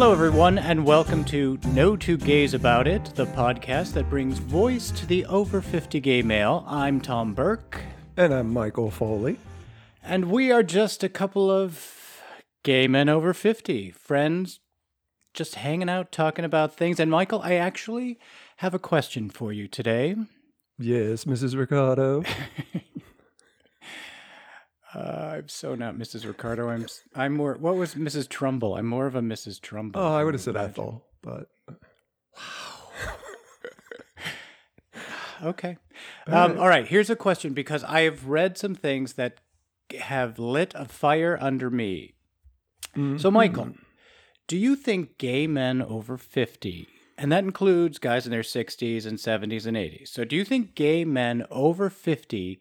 Hello, everyone, and welcome to No Two Gays About It, the podcast that brings voice to the over 50 gay male. I'm Tom Burke, And I'm Michael Foley. and we are just a couple of gay men over 50, friends, just hanging out, talking about things. And Michael, I actually have a question for you today. Yes, Mrs. Ricardo. Uh, I'm so not Mrs. Ricardo. I'm I'm more. What was Mrs. Trumbull? I'm more of a Mrs. Trumbull. Oh, I would have said imagine. Ethel, but wow. Okay. Um, all right. Here's a question because I have read some things that have lit a fire under me. So, Michael, do you think gay men over 50, and that includes guys in their 60s and 70s and 80s, so do you think gay men over 50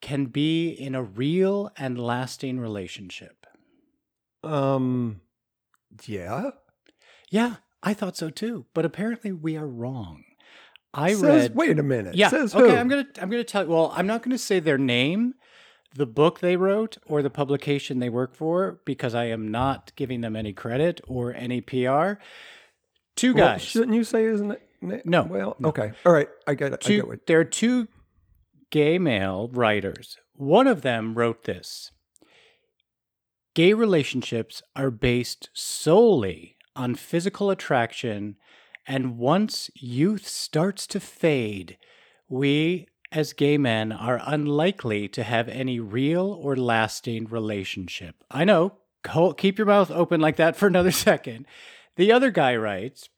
can be in a real and lasting relationship? um, yeah. Yeah, I thought so too, but apparently we are wrong. I Says, read. Wait a minute. Yeah. Says okay. who? I'm gonna I'm gonna tell you. Well, I'm not gonna say their name, the book they wrote, or the publication they work for, because I am not giving them any credit or any PR. Two Well, guys. shouldn't you say his name? No, Well, okay. All right. I get it. I get what. there are two gay male writers. One of them wrote this. Gay relationships are based solely on physical attraction, and once youth starts to fade, we as gay men are unlikely to have any real or lasting relationship. I know, keep your mouth open like that for another second. The other guy writes,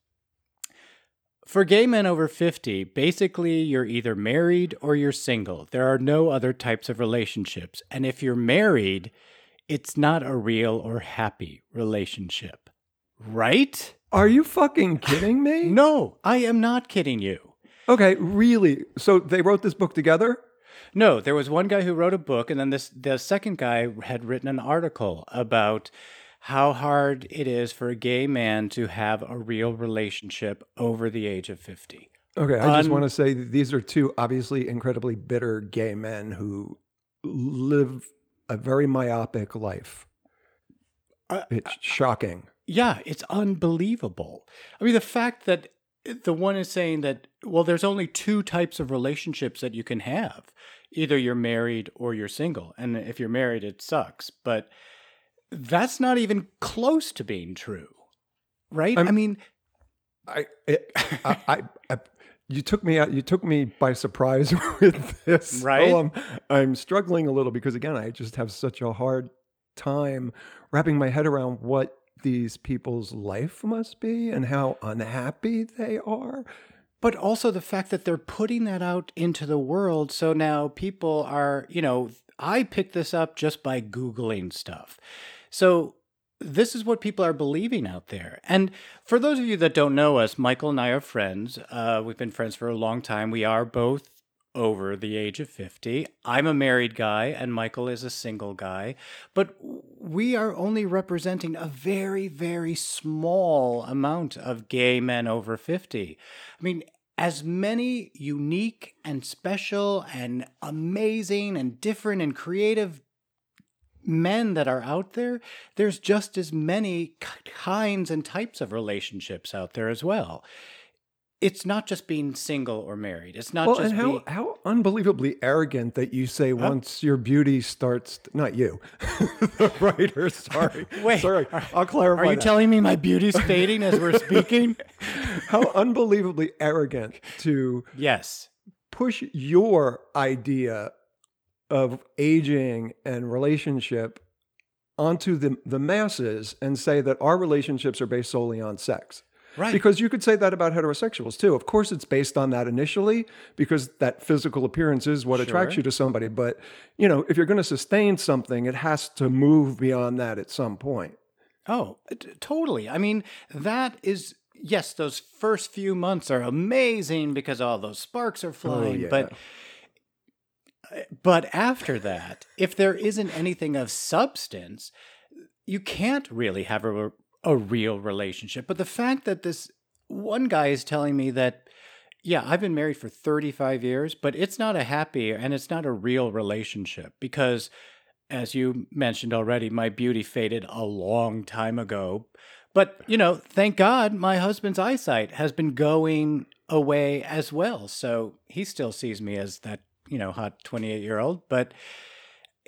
for gay men over 50, basically you're either married or you're single. There are no other types of relationships. And if you're married, it's not a real or happy relationship. Right? Are you fucking kidding me? No, I am not kidding you. Okay, really? So they wrote this book together? No, there was one guy who wrote a book, and then this the second guy had written an article about how hard it is for a gay man to have a real relationship over the age of 50. Okay, I just want to say these are two obviously incredibly bitter gay men who live a very myopic life. Uh, It's shocking. Yeah, it's unbelievable. I mean, the fact that the one is saying that, well, there's only two types of relationships that you can have either you're married or you're single. And if you're married, it sucks. But that's not even close to being true. Right? i I'm- mean, I, it, I, I, I, you took me out. You took me by surprise with this. Right? So I'm, I'm struggling a little because again, I just have such a hard time wrapping my head around what these people's life must be and how unhappy they are. but also the fact that they're putting that out into the world. So now people are, you know, I picked this up just by Googling stuff. So this is what people are believing out there. And for those of you that don't know us, Michael and I are friends. Uh, we've been friends for a long time. We are both over the age of 50. I'm a married guy, and Michael is a single guy. But we are only representing a very, very small amount of gay men over 50. I mean, as many unique and special and amazing and different and creative men that are out there, there's just as many kinds and types of relationships out there as well. It's not just being single or married. It's not Well, just and how, being. how unbelievably arrogant that you say once your beauty starts, not you, the writer, sorry. Wait, sorry, I'll clarify. Are you that. telling me my beauty's fading as we're speaking? how unbelievably arrogant to yes. push your idea of aging and relationship onto the, the masses and say that our relationships are based solely on sex. Right. Because you could say that about heterosexuals too. Of course, it's based on that initially because that physical appearance is what attracts you to somebody. But, you know, if you're going to sustain something, it has to move beyond that at some point. Oh, uh, t- totally. I mean, that is yes, those first few months are amazing because all those sparks are oh, flying, yeah. but but after that, if there isn't anything of substance, you can't really have a a real relationship. But the fact that this one guy is telling me that yeah, I've been married for 35 years, but it's not a happy and it's not a real relationship because as you mentioned already, my beauty faded a long time ago. But, you know, thank God my husband's eyesight has been going away as well. So he still sees me as that, you know, hot 28 year old. But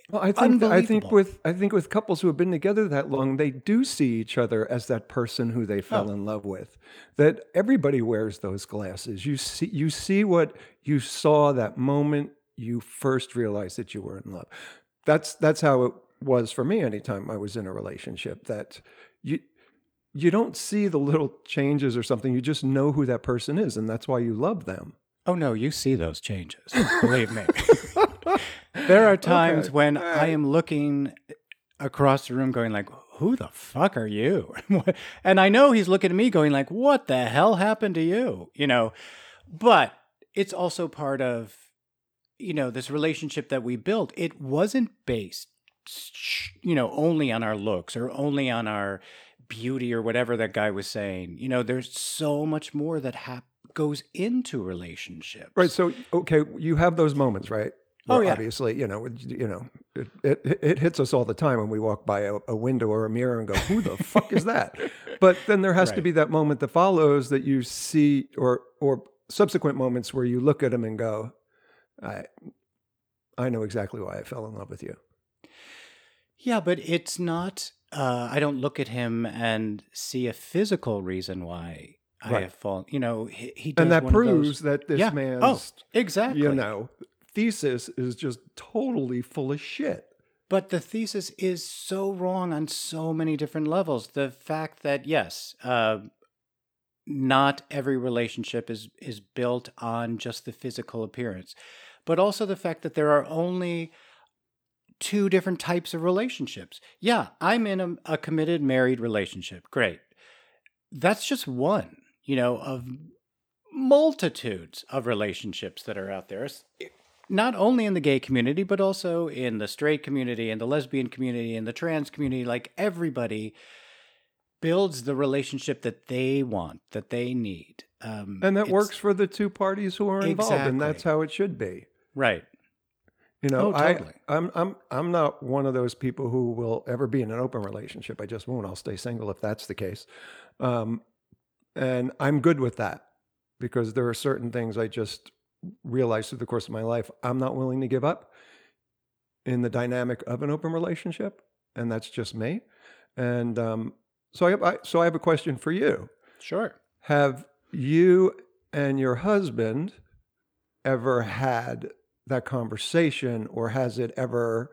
Well, I think I think with I think with couples who have been together that long, they do see each other as that person who they fell Oh. in love with. That everybody wears those glasses. You see you see what you saw that moment you first realized that you were in love. That's that's how it was for me anytime I was in a relationship that you you don't see the little changes or something. You just know who that person is and that's why you love them. Oh no, you see those changes. Believe me. there are times Okay. when All I am looking across the room going like, who the fuck are you? and I know he's looking at me going like, what the hell happened to you? You know, but it's also part of, you know, this relationship that we built. It wasn't based, you know, only on our looks or only on our beauty or whatever that guy was saying. You know, there's so much more that hap- goes into relationships. Right. So, okay, you have those moments, right? Oh, yeah. Obviously, you know, it- you know, it, it it hits us all the time when we walk by a, a window or a mirror and go, "Who the fuck is that?" But then there has to be that moment that follows that you see, or or subsequent moments where you look at them and go, "I, I know exactly why I fell in love with you." Yeah, but it's not. Uh, I don't look at him and see a physical reason why I have fallen. You know, he, he does And that proves that this Yeah. man's, Oh, exactly. you know, thesis is just totally full of shit. But the thesis is so wrong on so many different levels. The fact that yes, uh, not every relationship is is built on just the physical appearance, but also the fact that there are only two different types of relationships. Yeah, I'm in a, a committed married relationship. Great. That's just one, you know, of multitudes of relationships that are out there. Not only in the gay community, but also in the straight community, and the lesbian community, and the trans community. Like everybody builds the relationship that they want, that they need. Um, And that works for the two parties who are involved, and that's how it should be. Right. You know, Oh, totally. I, I'm I'm I'm not one of those people who will ever be in an open relationship. I just won't. I'll stay single if that's the case, um, and I'm good with that because there are certain things I just realized through the course of my life I'm not willing to give up in the dynamic of an open relationship, and that's just me. And um, so I, have, I so I have a question for you. Sure. Have you and your husband ever had that conversation, or has it ever?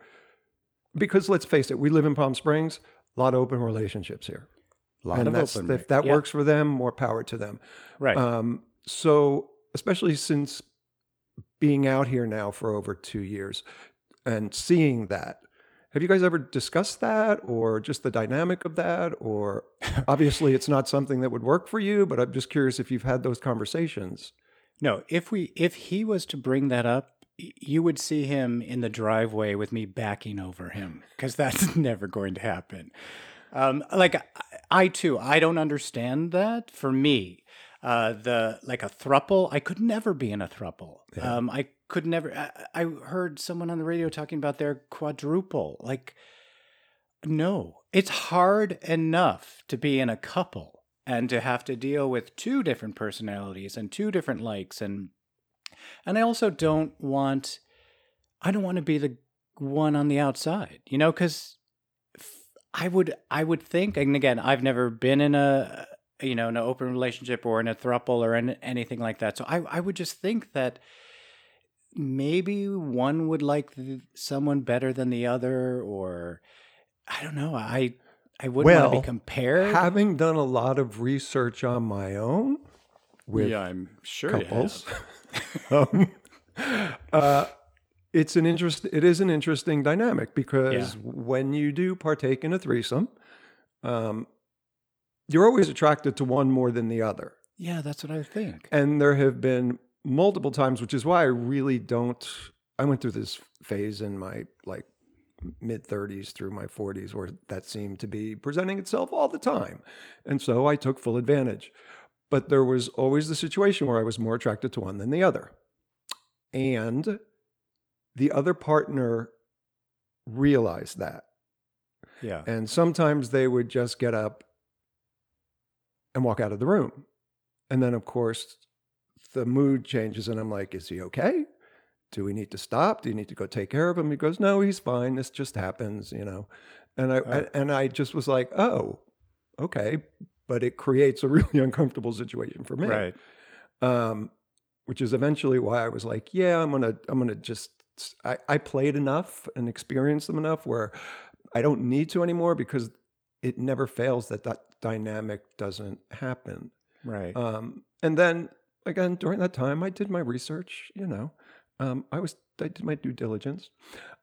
Because let's face it, we live in Palm Springs, a lot of open relationships here, lot and of that's open. if that yeah, works for them, more power to them. Right. Um, so, especially since being out here now for over two years and seeing that, have you guys ever discussed that or just the dynamic of that? Or obviously, it's not something that would work for you, but I'm just curious if you've had those conversations. No, if we if he was to bring that up, you would see him in the driveway with me backing over him because that's never going to happen. Um, like I, I too, I don't understand that. For me, uh, the like a thruple, I could never be in a thruple. Yeah. Um, I could never. I, I heard someone on the radio talking about their quadruple. Like, no, it's hard enough to be in a couple and to have to deal with two different personalities and two different likes and and I also don't want I don't want to be the one on the outside, you know, cuz I would I would think and again, I've never been in a you know, in an open relationship or in a throuple or in anything like that. So I I would just think that maybe one would like th- someone better than the other or I don't know. I I wouldn't want to Well, be compared. Having done a lot of research on my own with yeah, I'm sure couples, um, uh, it's an interest. It is an interesting dynamic because when you do partake in a threesome, um, you're always attracted to one more than the other. Yeah, that's what I think. And there have been multiple times, which is why I really don't. I went through this phase in my like mid 30s through my 40s where that seemed to be presenting itself all the time. And so I took full advantage. But there was always the situation where I was more attracted to one than the other. And the other partner realized that. Yeah. And sometimes they would just get up and walk out of the room. And then, of course, the mood changes, and I'm like, "Is he okay? Do we need to stop? Do you need to go take care of him?" He goes, "No, he's fine. This just happens, you know." And I, Oh. I and I just was like, "Oh, okay," but it creates a really uncomfortable situation for me Right. um, which is eventually why I was like, yeah, I'm gonna, I'm gonna just, I, I played enough and experienced them enough where I don't need to anymore because it never fails that that dynamic doesn't happen. Right. Um, and then again, during that time, I did my research. You know, um, I was, I did my due diligence,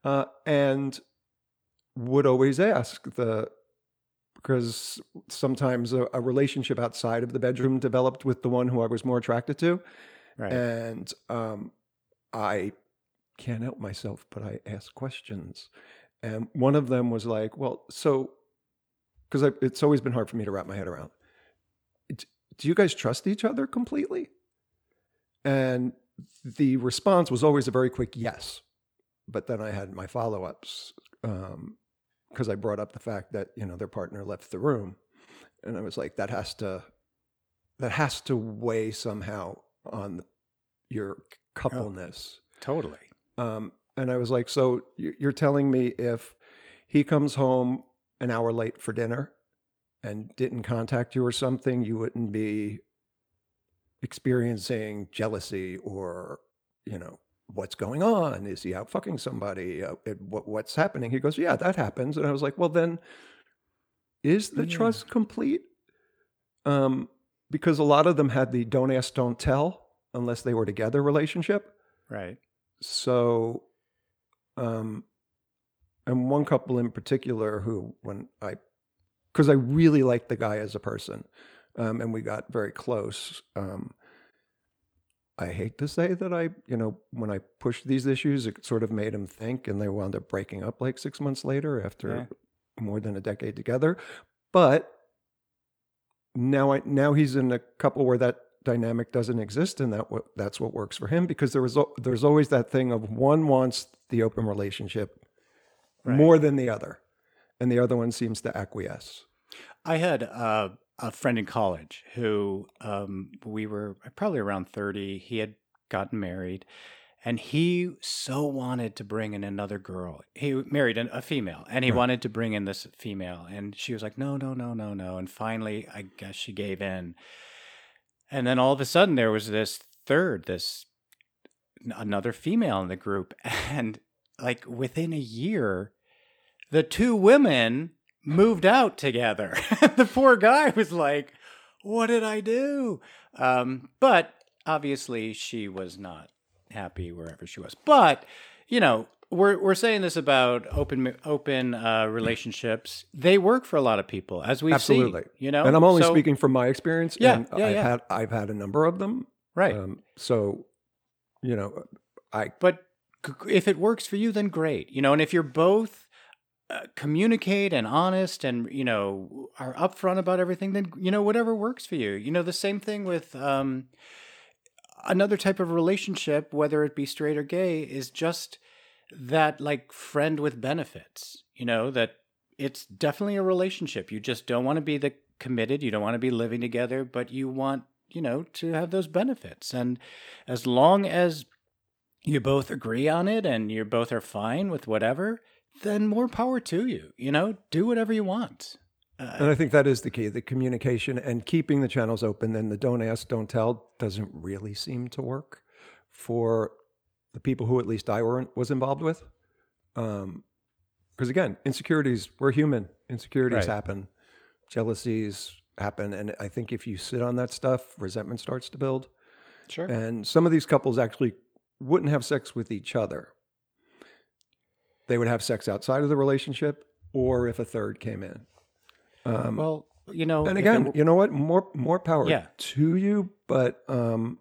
uh, and would always ask the because sometimes a, a relationship outside of the bedroom developed with the one who I was more attracted to. right. And um, I can't help myself, but I ask questions. And one of them was like, well, so, because it's always been hard for me to wrap my head around. Do you guys trust each other completely? And the response was always a very quick yes. But then I had my follow ups because um, I brought up the fact that, you know, their partner left the room. And I was like, that has to, that has to weigh somehow on your oh, coupleness. totally. Um, and I was like, so you- you're telling me if he comes home an hour late for dinner and didn't contact you or something, you wouldn't be experiencing jealousy or, you know, what's going on? Is he out fucking somebody? Uh, it, what, what's happening? He goes, yeah, that happens. And I was like, well, then is the Yeah. trust complete? Um, because a lot of them had the don't ask, don't tell unless they were together relationship Right. So um and one couple in particular who when i because i really liked the guy as a person um and we got very close um i hate to say that i you know when i pushed these issues it sort of made him think and they wound up breaking up like six months later after more than a decade together. But now i now he's in a couple where that dynamic doesn't exist and that that's what works for him because there was there's always that thing of one wants the open relationship Right. more than the other and the other one seems to acquiesce I had uh, a friend in college who um, we were probably around 30. He had gotten married and he so wanted to bring in another girl. He married an, a female and he Right. wanted to bring in this female. And she was like, no, no, no, no, no. And finally, I guess she gave in. And then all of a sudden, there was this third, this another female in the group. And like within a year, the two women moved out together. the poor guy was like, "What did I do?" Um, but obviously, she was not happy wherever she was. But you know, we're we're saying this about open open uh, relationships. They work for a lot of people, as we've Absolutely. seen. You know, and i'm only So- speaking from my experience Yeah, and yeah, i've yeah. had i've had a number of them right. um, so you know i but if it works for you then great you know and if you're both uh, communicate and honest and you know are upfront about everything then you know whatever works for you you know the same thing with um another type of relationship whether it be straight or gay is just that like friend with benefits you know that it's definitely a relationship you just don't want to be the committed you don't want to be living together but you want you know to have those benefits and as long as you both agree on it and you both are fine with whatever, then more power to you. You know, do whatever you want. Uh, and i think that is the key the communication and keeping the channels open then the don't ask don't tell doesn't really seem to work for the people who at least i was involved with um because again insecurities we're human insecurities Right. happen jealousies happen and i think if you sit on that stuff resentment starts to build sure. and some of these couples actually wouldn't have sex with each other they would have sex outside of the relationship or if a third came in um, well, you know, and again, you know what? More more power Yeah. to you, but um,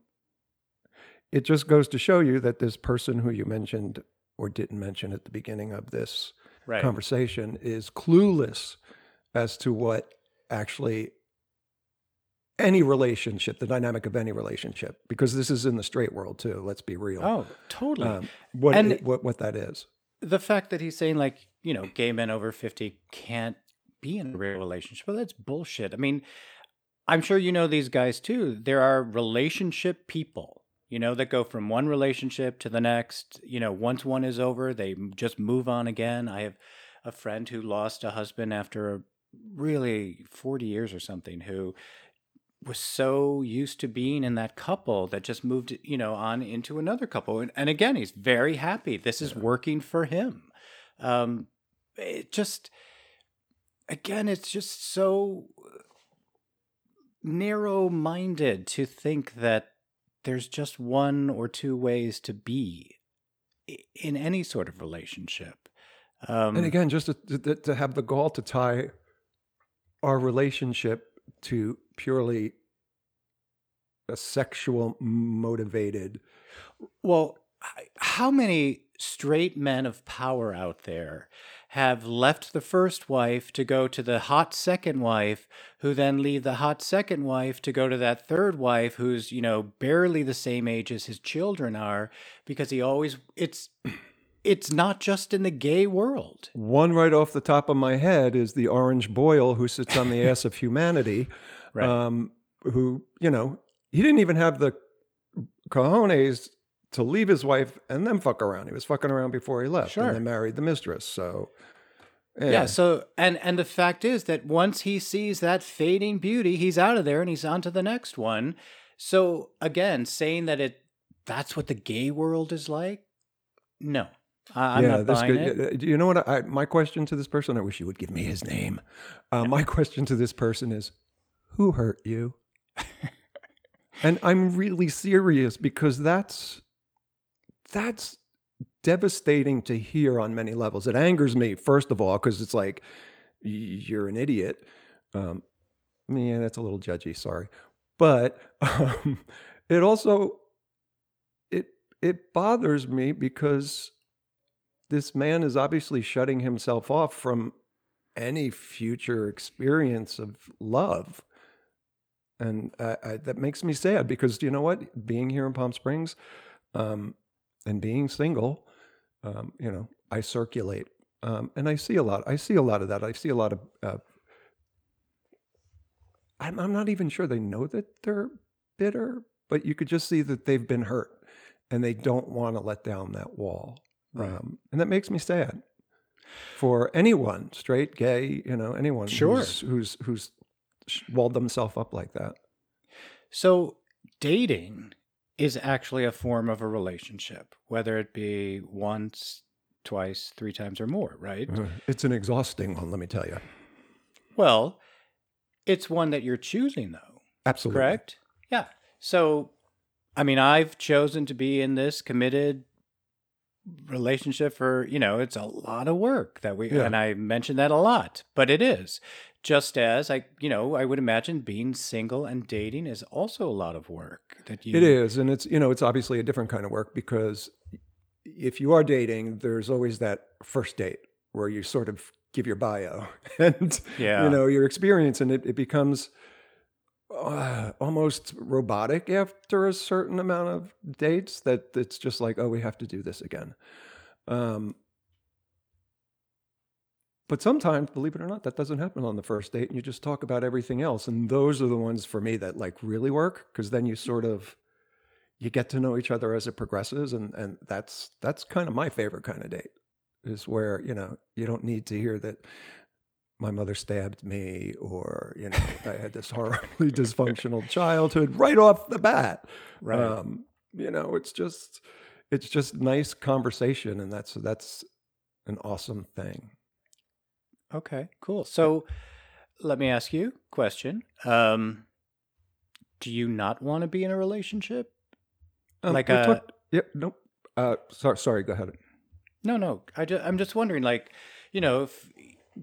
it just goes to show you that this person who you mentioned or didn't mention at the beginning of this right. conversation is clueless as to what actually any relationship, the dynamic of any relationship, because this is in the straight world too. Let's be real. Oh, totally. um, what, and- what what that is? the fact that he's saying like, you know, gay men over 50 can't be in a real relationship, well, that's bullshit. I mean, I'm sure you know these guys too. There are relationship people, you know, that go from one relationship to the next. You know, once one is over, they just move on again. I have a friend who lost a husband after a really 40 years or something who was so used to being in that couple that just moved, you know, on into another couple. And, and again, he's very happy. This is working for him. Um, it just, again, it's just so narrow minded to think that there's just one or two ways to be in any sort of relationship. Um, And again, just to, to, to have the gall to tie our relationship to purely a sexual motivated. Well, how many straight men of power out there have left the first wife to go to the hot second wife, who then leave the hot second wife to go to that third wife who's, you know, barely the same age as his children are because he always it's it's not just in the gay world. One right off the top of my head is the orange boil who sits on the ass of humanity, Right. um, who, you know, he didn't even have the cojones to leave his wife and then fuck around. He was fucking around before he left Sure. and then married the mistress. So, Yeah. so and and the fact is that once he sees that fading beauty, he's out of there and he's on to the next one. So again, saying that it that's what the gay world is like, no, I, I'm not this buying could- it. uh, Do you know what? I, my question to this person, I wish you would give me his name. Uh, My question to this person is Who hurt you? and I'm really serious because that's that's devastating to hear on many levels. It angers me, first of all, because it's like, you're an idiot. Um, yeah, that's a little judgy, sorry. But um, it also it it bothers me because this man is obviously shutting himself off from any future experience of love and I, I, that makes me sad because you know what being here in palm springs um, and being single um, you know i circulate um, and i see a lot i see a lot of that i see a lot of uh, I'm, I'm not even sure they know that they're bitter but you could just see that they've been hurt and they don't want to let down that wall Right. um, and that makes me sad for anyone, straight, gay, you know, anyone Sure. who's who's who's walled themselves up like that. So dating is actually a form of a relationship, whether it be once, twice, three times, or more, right? Uh, It's an exhausting one, let me tell you. Well, it's one that you're choosing, though. Absolutely. correct? Yeah. So, I mean, I've chosen to be in this committed relationship for, you know, it's a lot of work that we, Yeah. and I mentioned that a lot, but it is. Just as I, you know, I would imagine being single and dating is also a lot of work that you. It is, and it's you know, it's obviously a different kind of work because if you are dating, there's always that first date where you sort of give your bio and Yeah. you know your experience, and it, it becomes uh, almost robotic after a certain amount of dates. That it's just like, oh, we have to do this again. Um, but sometimes, believe it or not, that doesn't happen on the first date, and you just talk about everything else. And those are the ones for me that like really work because then you sort of you get to know each other as it progresses, and and that's that's kind of my favorite kind of date is where you know you don't need to hear that my mother stabbed me or you know I had this horribly dysfunctional childhood right off the bat. Right. Um, you know, it's just it's just nice conversation, and that's that's an awesome thing. Okay, cool. So let me ask you a question. Um, do you not want to be in a relationship? Um, Like a- talked- yep, nope. Uh, sorry, sorry. Go ahead. No, no. I just, I'm just wondering, like, you know, if,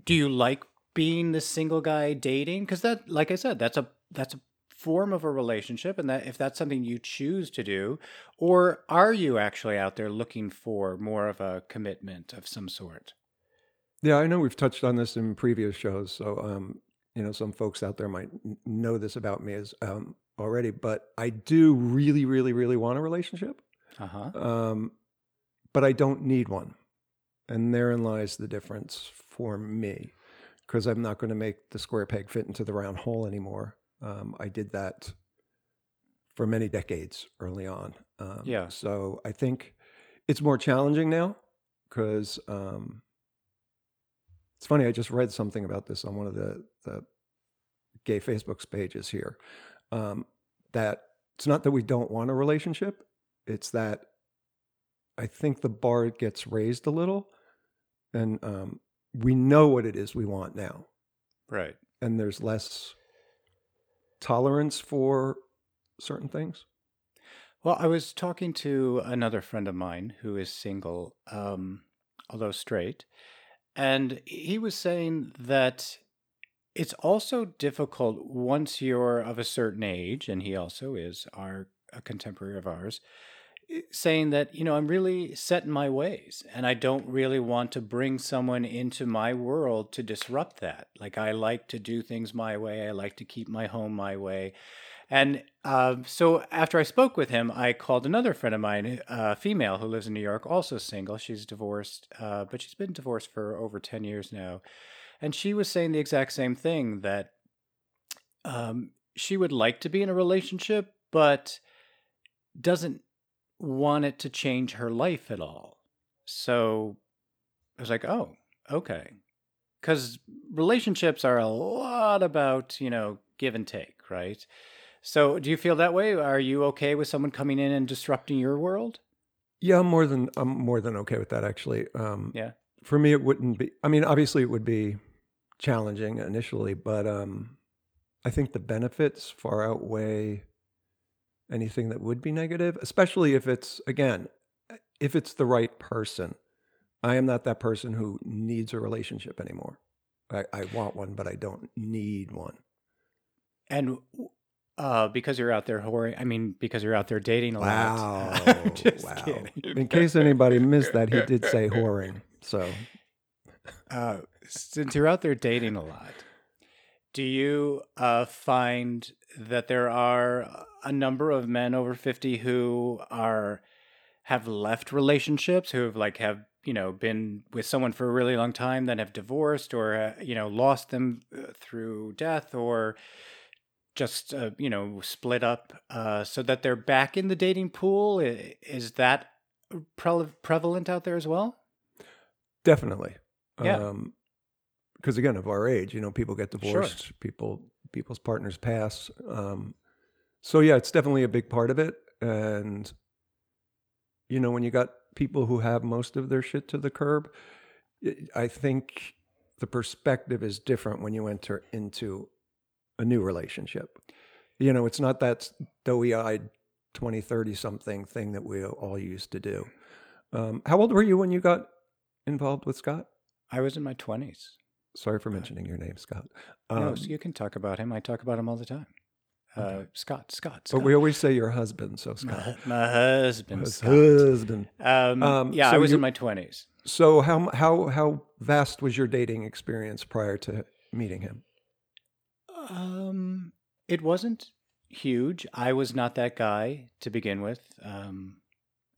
do you like being the single guy dating? Because that, like I said, that's a that's a form of a relationship, and that if that's something you choose to do, or are you actually out there looking for more of a commitment of some sort? Yeah, I know we've touched on this in previous shows, so um, you know some folks out there might know this about me as um, already, but I do really, really, really want a relationship, Uh huh. um, but I don't need one, and therein lies the difference for me, because I'm not going to make the square peg fit into the round hole anymore. Um, I did that for many decades early on. Um, Yeah. So I think it's more challenging now because um, it's funny. I just read something about this on one of the, the gay Facebook's pages here. Um, that it's not that we don't want a relationship, it's that I think the bar gets raised a little and um, we know what it is we want now. Right. And there's less tolerance for certain things. Well, I was talking to another friend of mine who is single, um, although straight, and he was saying that it's also difficult once you're of a certain age, and he also is our a contemporary of ours, saying that you know I'm really set in my ways, and I don't really want to bring someone into my world to disrupt that. Like I like to do things my way. I like to keep my home my way. And um, so after I spoke with him, I called another friend of mine, a female who lives in New York, also single. She's divorced, uh, but she's been divorced for over 10 years now. And she was saying the exact same thing that um, she would like to be in a relationship, but doesn't want it to change her life at all. So I was like, oh, okay. Because relationships are a lot about, you know, give and take, right? So do you feel that way? Are you okay with someone coming in and disrupting your world? Yeah, I'm more than I'm more than okay with that actually. Um, Yeah. For me, it wouldn't be. I mean, obviously, it would be challenging initially, but um, I think the benefits far outweigh anything that would be negative. Especially if it's again, if it's the right person. I am not that person who needs a relationship anymore. I, I want one, but I don't need one. And uh, because you're out there whoring, I mean, because you're out there dating a Wow. lot. Just wow. kidding. In case anybody missed that, he did say whoring. So uh, since you're out there dating a lot, do you uh, find that there are a number of men over 50 who are have left relationships who have like have you know been with someone for a really long time then have divorced or uh, you know lost them uh, through death or just uh, you know split up uh, so that they're back in the dating pool is that pre- prevalent out there as well Definitely. Yeah. Um, because again, of our age, you know, people get Sure. divorced, people people's partners pass. Um, so yeah, it's definitely a big part of it. And you know, when you got people who have most of their shit to the curb, it- I think the perspective is different when you enter into a new relationship. You know, it's not that doughy-eyed 20, 30 something thing that we all used to do. Um, how old were you when you got involved with Scott? i was in my 20s Sorry for mentioning your name, Scott. no, Um, so you can talk about him. I talk about him all the time. Uh, Okay. Scott, Scott, but we always say your husband, so Scott. my, my husband, His Scott. husband. Um, Um, yeah, so I was you- in my twenties. So how how how vast was your dating experience prior to meeting him? Um, it wasn't huge. I was not that guy to begin with. Um,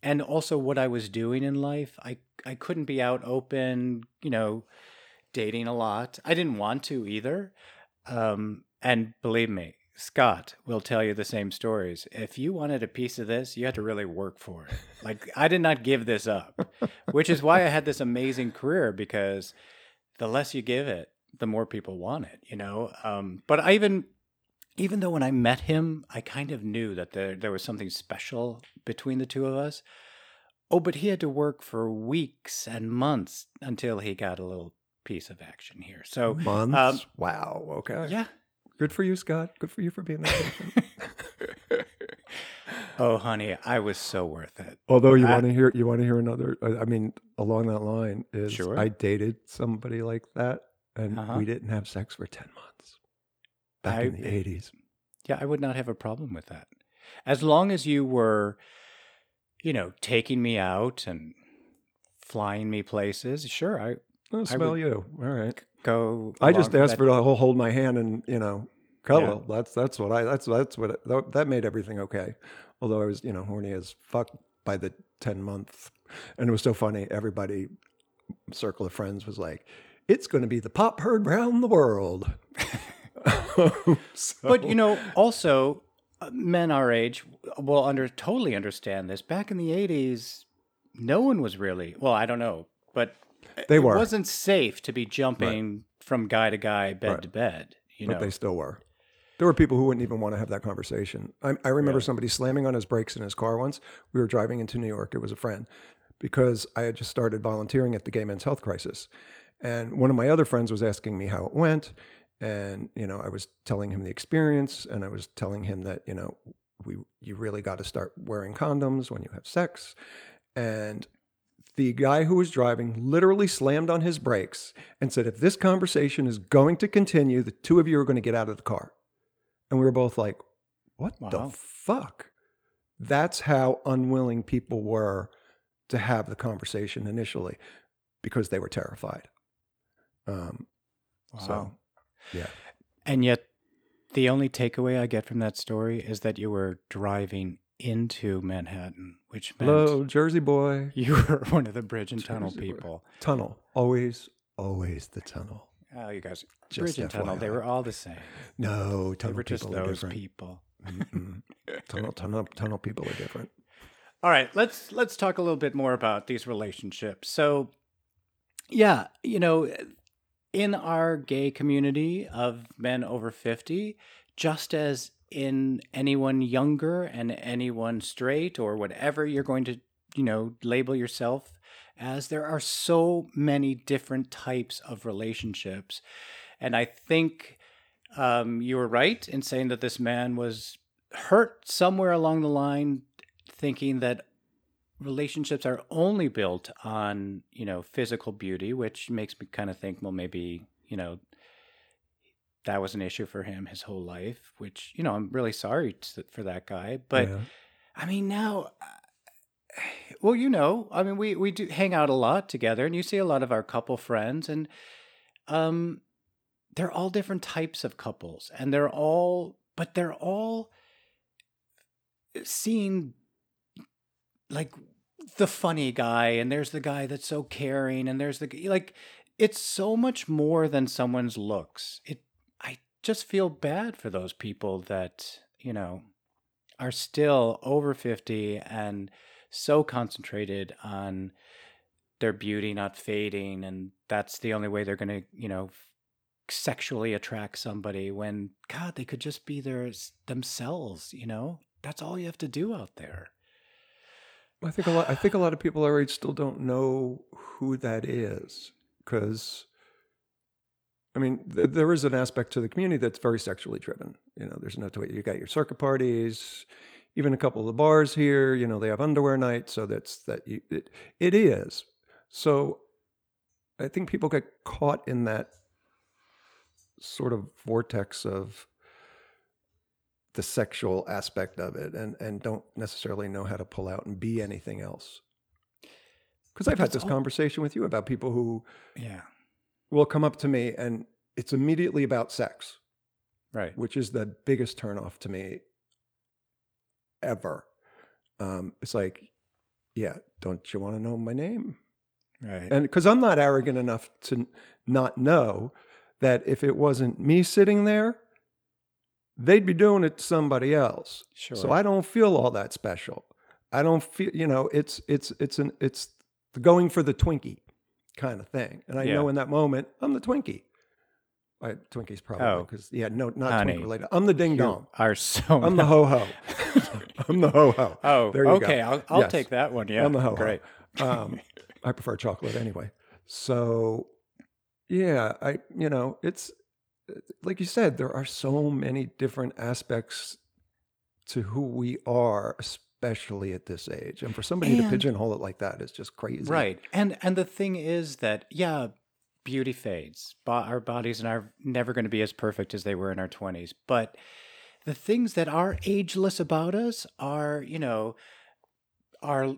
and also what I was doing in life, I I couldn't be out open, you know, dating a lot. I didn't want to either. Um, and believe me, Scott will tell you the same stories. If you wanted a piece of this, you had to really work for it. Like I did not give this up, which is why I had this amazing career because the less you give it, the more people want it, you know? Um, but I even, even though when I met him, I kind of knew that there, there was something special between the two of us. Oh, but he had to work for weeks and months until he got a little piece of action here. So, Months. um, wow. Okay. yeah. Good for you, Scott. Good for you for being that patient. oh, honey, I was so worth it. Although you want to hear, you want to hear another. uh, I mean, along that line is Sure. I dated somebody like that, and Uh-huh. we didn't have sex for ten months back I- in the eighties. Yeah, I would not have a problem with that. As long as you were, you know, taking me out and flying me places, sure, I Oh, smell you. All right. go. I just asked for whole hold my hand and you know cuddle. That's that's what I that's that's what it, that- made everything okay. Although I was you know horny as fuck by the ten month, and it was so funny. Everybody, circle of friends was like, "It's going to be the pop heard round the world." So- But you know, also uh, men our age will under totally understand this. Back in the '80s, no one was really well. I don't know, but They it were. wasn't safe to be jumping from guy to guy, bed Right. to bed. You but know, they still were. There were people who wouldn't even want to have that conversation. I, I remember somebody slamming on his brakes in his car once. We were driving into New York. It was a friend because I had just started volunteering at the Gay Men's Health Crisis. And one of my other friends was asking me how it went. And, you know, I was telling him the experience and I was telling him that, you know, we you really got to start wearing condoms when you have sex. And the guy who was driving literally slammed on his brakes and said, If this conversation is going to continue, the two of you are going to get out of the car. And we were both like, What the fuck? That's how unwilling people were to have the conversation initially because they were terrified. Um, wow. So, yeah. And yet, the only takeaway I get from that story is that you were driving into Manhattan, which meant Hello, Jersey boy. you were one of the bridge and tunnel Jersey boy. people. Tunnel. Always, always the tunnel. Oh, you guys, Just bridge and tunnel, they were all the same. No, They tunnel were just people are those different. people. Mm-mm. tunnel, tunnel, tunnel people are different. All right, let's let's talk a little bit more about these relationships. So, yeah, you know, in our gay community of men over 50, just as in anyone younger and anyone straight or whatever you're going to, you know, label yourself as, there are so many different types of relationships. And I think um, you were right in saying that this man was hurt somewhere along the line, thinking that relationships are only built on you know physical beauty, which makes me kind of think, well, maybe you know that was an issue for him his whole life. Which you know I'm really sorry to, for that guy, but. Yeah. I mean, now, well, you know, I mean, we we do hang out a lot together, and you see a lot of our couple friends, and um, they're all different types of couples, and they're all, but they're all seen like the funny guy, and there's the guy that's so caring, and there's the like, it's so much more than someone's looks. It, just feel bad for those people that you know are still over 50 and so concentrated on their beauty not fading and that's the only way they're going to you know sexually attract somebody when god they could just be their themselves you know that's all you have to do out there I think a lot. I think a lot of people our age still don't know who that is because, I mean, th- there is an aspect to the community that's very sexually driven. You know, there's no way you got your circuit parties, even a couple of the bars here. You know, they have underwear night, so that's that. You, it, it is. So, I think people get caught in that sort of vortex of the sexual aspect of it and and don't necessarily know how to pull out and be anything else because i've had this all- conversation with you about people who yeah will come up to me and it's immediately about sex right. which is the biggest turnoff to me ever. Um, it's like yeah don't you want to know my name? Right. And because i'm not arrogant enough to not know that if it wasn't me sitting there they'd be doing it to somebody else. Sure. So I don't feel all that special. I don't feel, you know, it's it's it's an it's the going for the Twinkie kind of thing. And I know in that moment I'm the Twinkie. I, Twinkie's probably Oh. because yeah, no, not Honey, Twinkie related. I'm the ding dong. are so I'm the ho ho. I'm the ho ho. oh There you go. okay i'll, I'll Yes. take that one yeah I'm the ho ho. great Um, I prefer chocolate anyway. So yeah, I you know it's like you said, there are so many different aspects to who we are, especially at this age. And for somebody to pigeonhole it like that is just crazy. Right. And and the thing is that yeah, beauty fades. Bo- our bodies and are never going to be as perfect as they were in our 20s, but the things that are ageless about us are, you know, are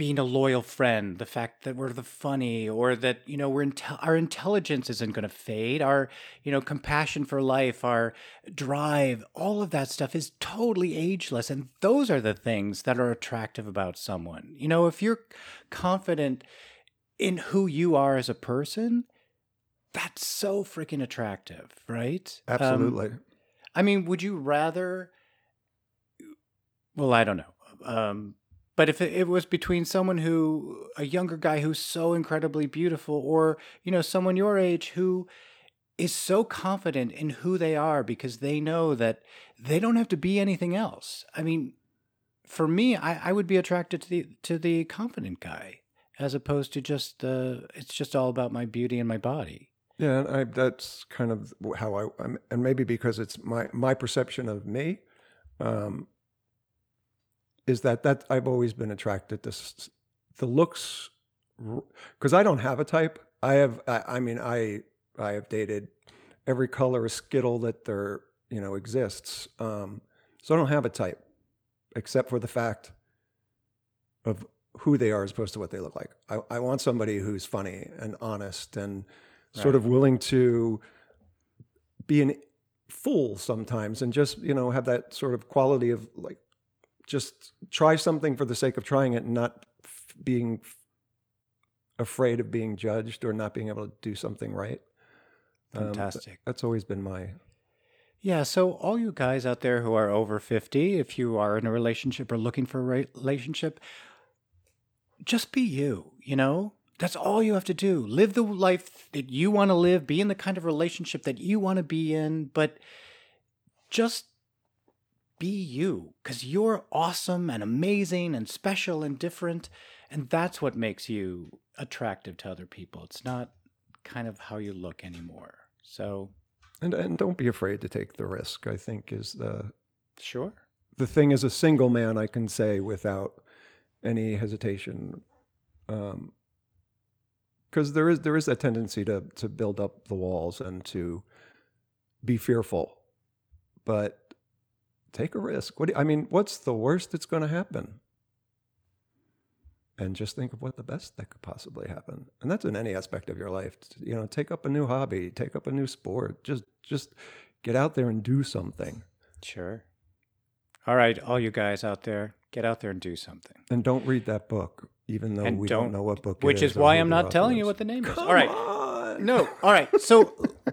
being a loyal friend, the fact that we're the funny or that, you know, we're intel- our intelligence isn't going to fade, our, you know, compassion for life, our drive, all of that stuff is totally ageless and those are the things that are attractive about someone. You know, if you're confident in who you are as a person, that's so freaking attractive, right? Um, Absolutely. I mean, would you rather? Well, I don't know. Um, but if it, was between someone who, a younger guy who's so incredibly beautiful, or, you know, someone your age who is so confident in who they are because they know that they don't have to be anything else. I mean, for me, I, I would be attracted to the to the confident guy as opposed to just uh, it's just all about my beauty and my body. Yeah, and I, that's kind of how I, and maybe because it's my my perception of me, um, is that that I've always been attracted to the looks, because I don't have a type. I have, I, I mean, I I have dated every color of skittle that there you know exists. Um, so I don't have a type, except for the fact of who they are as opposed to what they look like. I, I want somebody who's funny and honest and sort of willing to be an fool sometimes and just you know have that sort of quality of like just try something for the sake of trying it and not f- being f- afraid of being judged or not being able to do something right Um, Fantastic. that's always been my Yeah, so all you guys out there who are over 50, if you are in a relationship or looking for a relationship, just be you, you know? That's all you have to do. Live the life that you want to live, be in the kind of relationship that you want to be in, but just be you because you're awesome and amazing and special and different. And that's what makes you attractive to other people. It's not kind of how you look anymore. So, and and don't be afraid to take the risk i think is the sure. the thing as a single man i can say without any hesitation um because there is there is that tendency to to build up the walls and to be fearful but take a risk what do, i mean what's the worst that's going to happen and just think of what the best that could possibly happen and that's in any aspect of your life you know take up a new hobby take up a new sport just just get out there and do something Sure. All right, all you guys out there, get out there and do something. And don't read that book, even though And we don't, don't- know what book it Which is or why I'm not telling you what the name is. Come All right. on. No. All right. So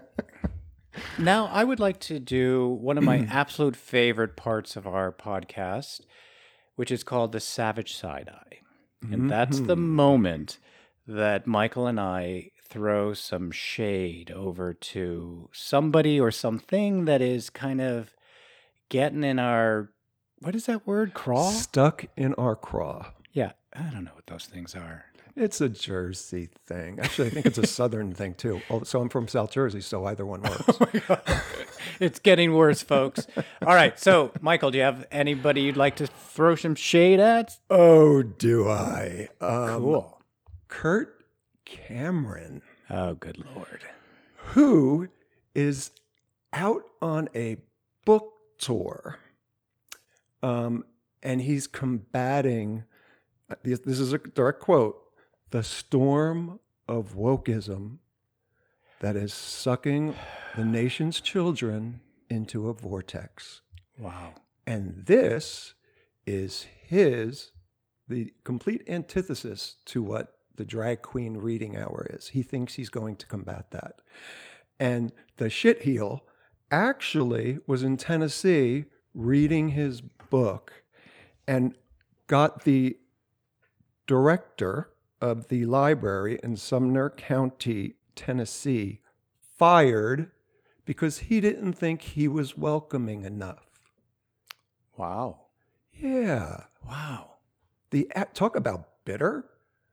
now I would like to do one of my absolute favorite parts of our podcast, which is called the Savage Side Eye. And that's the Mhm. moment that Michael and I throw some shade over to somebody or something that is kind of getting in our what is that word? Craw? Stuck in our craw. Yeah. I don't know what those things are. It's a Jersey thing. Actually, I think it's a Southern thing too. Oh, so I'm from South Jersey, so either one works. oh it's getting worse, folks. All right. So, Michael, do you have anybody you'd like to throw some shade at? oh, do I? Um, Cool. Kirk Cameron, Oh, good lord. who is out on a book tour, um, and he's combating. uh, This, this is a direct quote: "The storm of wokeism that is sucking the nation's children into a vortex." Wow. And this is his, the complete antithesis to what the drag queen reading hour is. He thinks he's going to combat that. And the shit heel actually was in Tennessee reading his book and got the director of the library in Sumner County, Tennessee, fired because he didn't think he was welcoming enough. Wow. Yeah. Wow. The talk about bitter.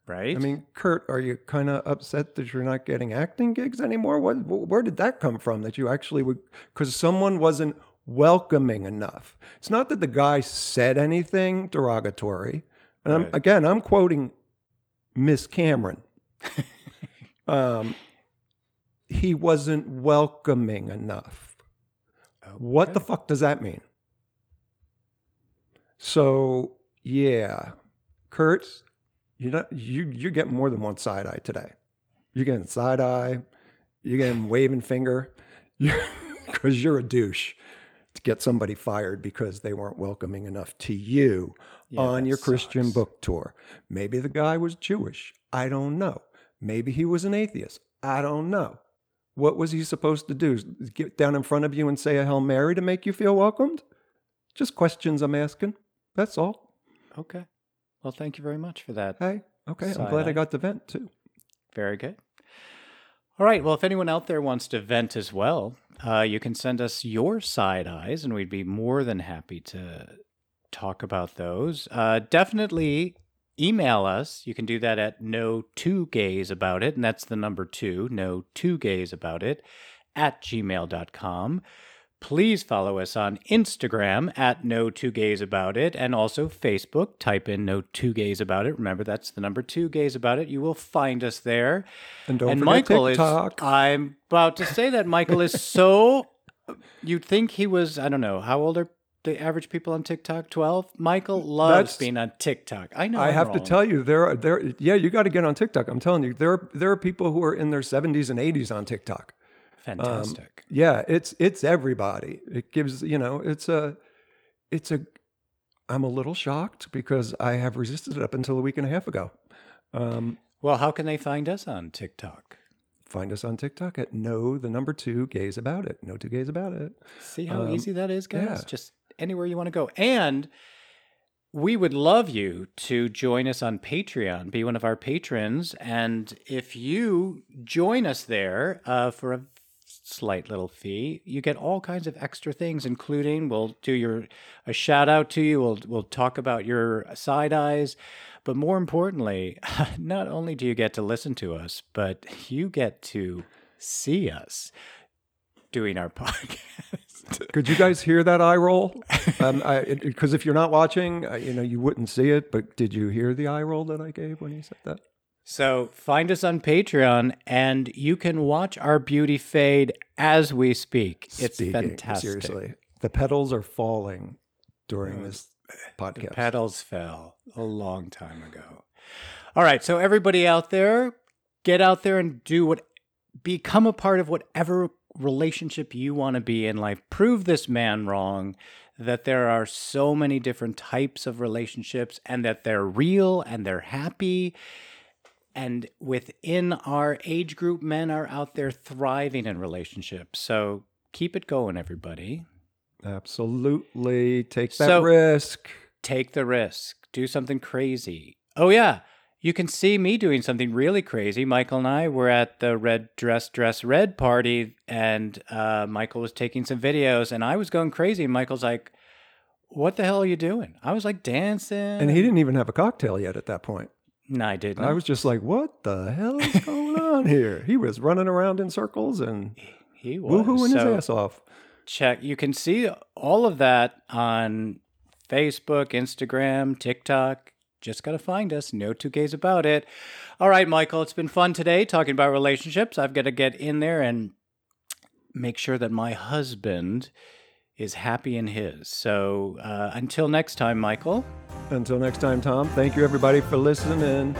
Right? I mean, Kirk, are you kind of upset that you're not getting acting gigs anymore? What, where did that come from? That you actually would, because someone wasn't welcoming enough. It's not that the guy said anything derogatory. And I'm, Right. again, I'm quoting Miss Cameron. um, he wasn't welcoming enough. What the fuck does that mean? So yeah, Kurtz, you you you're getting more than one side eye today. You're getting side eye. You're getting waving finger. Because you're a douche to get somebody fired because they weren't welcoming enough to you Yeah, on your Christian sucks. book tour. Maybe the guy was Jewish. I don't know. Maybe he was an atheist. I don't know. What was he supposed to do? Get down in front of you and say a Hail Mary to make you feel welcomed? Just questions I'm asking. That's all. Okay. Well, thank you very much for that. Hey, okay. I'm glad eye. I got the vent too. Very good. All right. Well, if anyone out there wants to vent as well, uh, you can send us your side eyes, and we'd be more than happy to talk about those. Uh, definitely email us. You can do that at no two gays about it, and that's the number two, no two gays about it, at gmail.com. Please follow us on Instagram at No Two Gays About It and also Facebook. Type in No Two Gays About It. Remember, that's the number two gays about it. You will find us there. And don't and forget Michael TikTok. is. I'm about to say that Michael is so. You'd think he was. I don't know. How old are the average people on TikTok? Twelve. Michael loves That's- being on TikTok. I know. I I'm have to tell you, there are there. Yeah, you got to get on TikTok. I'm telling you, there are, there are people who are in their 70s and 80s on TikTok. Fantastic. Yeah, it's it's everybody. It gives you know, it's a, it's a. I'm a little shocked because I have resisted it up until a week and a half ago. Um, well, how can they find us on TikTok? find us on TikTok at no the number two gays about it. No two gays about it. See how Um, easy that is, guys? yeah. Just anywhere you want to go. And we would love you to join us on Patreon, be one of our patrons. And if you join us there uh, for a slight little fee, you get all kinds of extra things, including we'll do your a shout out to you. We'll we'll talk about your side eyes. But more importantly, not only do you get to listen to us, but you get to see us doing our podcast. Could you guys hear that eye roll? Um, Because if you're not watching, uh, you know you wouldn't see it. But did you hear the eye roll that I gave when he said that? So find us on Patreon and you can watch our beauty fade as we speak. It's Speaking, fantastic. Seriously, the petals are falling during this podcast. Petals fell a long time ago. All right, so everybody out there, get out there and do what become a part of whatever relationship you want to be in life. Prove this man wrong that there are so many different types of relationships and that they're real and they're happy. And within our age group, men are out there thriving in relationships. So keep it going, everybody. Absolutely, take that So- risk. take the risk, do something crazy. Oh, yeah. You can see me doing something really crazy. Michael and I were at the Red Dress Dress Red party, and uh, Michael was taking some videos, and I was going crazy. And Michael's like, What the hell are you doing? I was like dancing. And he didn't even have a cocktail yet at that point. No, I didn't. I was just like, "What the hell is going on here?" He was running around in circles and he was. woohooing his So ass off. check. You can see all of that on Facebook, Instagram, TikTok. Just got to find us. No two gays about it. All right, Michael, it's been fun today talking about relationships. I've got to get in there and make sure that my husband is happy in his. So uh, until next time, Michael. Until next time, Tom. Thank you, everybody, for listening.